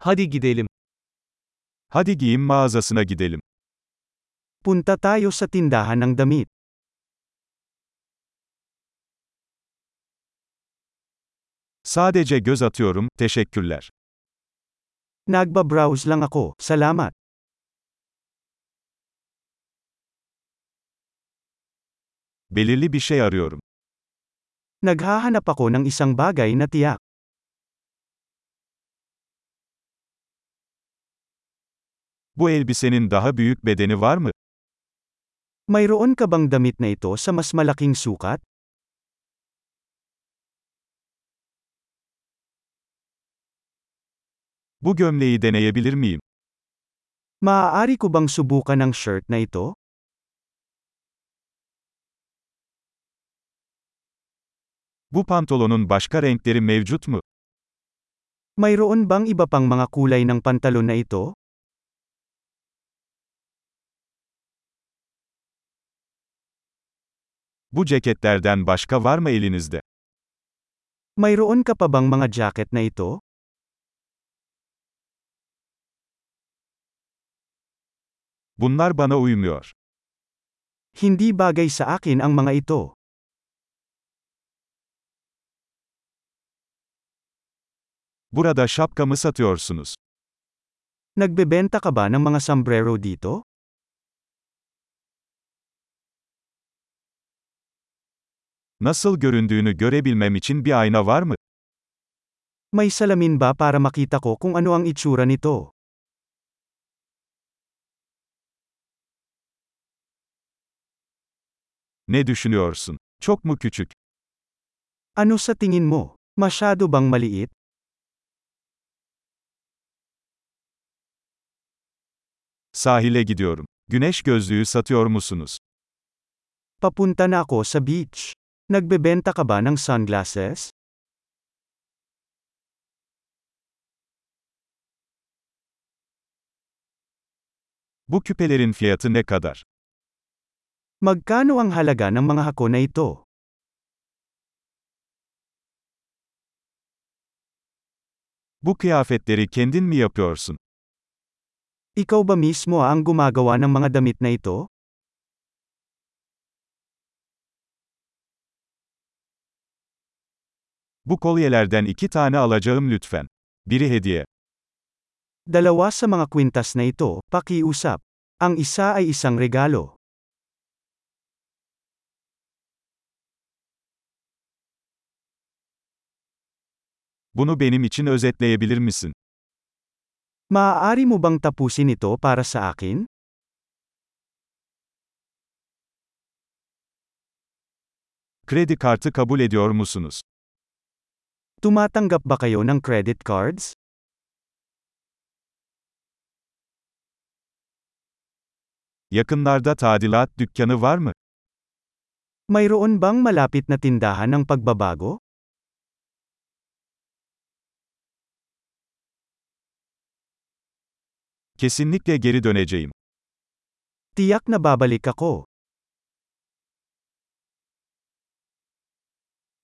Hadi gidelim. Hadi giyim mağazasına gidelim. Punta tayo sa tindahan ng damit. Sadece göz atıyorum, teşekkürler. Nagbabrowse lang ako, salamat. Belirli bir şey arıyorum. Naghahanap ako ng isang bagay na tiyak. Bu elbisenin daha büyük bedeni var mı? Mayroon ka bang damit na ito sa mas malaking sukat? Bu gömleği deneyebilir miyim? Maaari ko bang subukan ang shirt na ito? Bu pantolonun başka renkleri mevcut mu? Mayroon bang iba pang mga kulay ng pantalon na ito? Bu ceketlerden başka var mı elinizde? Mayroon ka pa bang mga jacket na ito? Bunlar bana uymuyor. Hindi bagay sa akin ang mga ito. Burada şapka mı satıyorsunuz? Nagbebenta ka ba ng mga sombrero dito? Nasıl göründüğünü görebilmem için bir ayna var mı? May salamin ba para makita ko kung ano ang itsura nito? Ne düşünüyorsun? Çok mu küçük? Ano sa tingin mo? Masyado bang maliit? Sahile gidiyorum. Güneş gözlüğü satıyor musunuz? Papunta na ako sa beach. Nagbebenta ka ba ng sunglasses? Bu küpelerin fiyatı ne kadar? Magkano ang halaga ng mga hako na ito? Bu kıyafetleri kendin mi yapıyorsun? Ikaw ba mismo ang gumagawa ng mga damit na ito? Bu kolyelerden iki tane alacağım lütfen. Biri hediye. Dalawa sa mga kwintas na ito, pakiusap. Ang isa ay isang regalo. Bunu benim için özetleyebilir misin? Maaari mo bang tapusin ito para sa akin? Kredi kartı kabul ediyor musunuz? Tumatanggap ba kayo ng credit cards? Yakınlarda tadilat dükkanı var mı? Mayroon bang malapit na tindahan ng pagbabago? Kesinlikle geri döneceğim. Tiyak na babalik ako.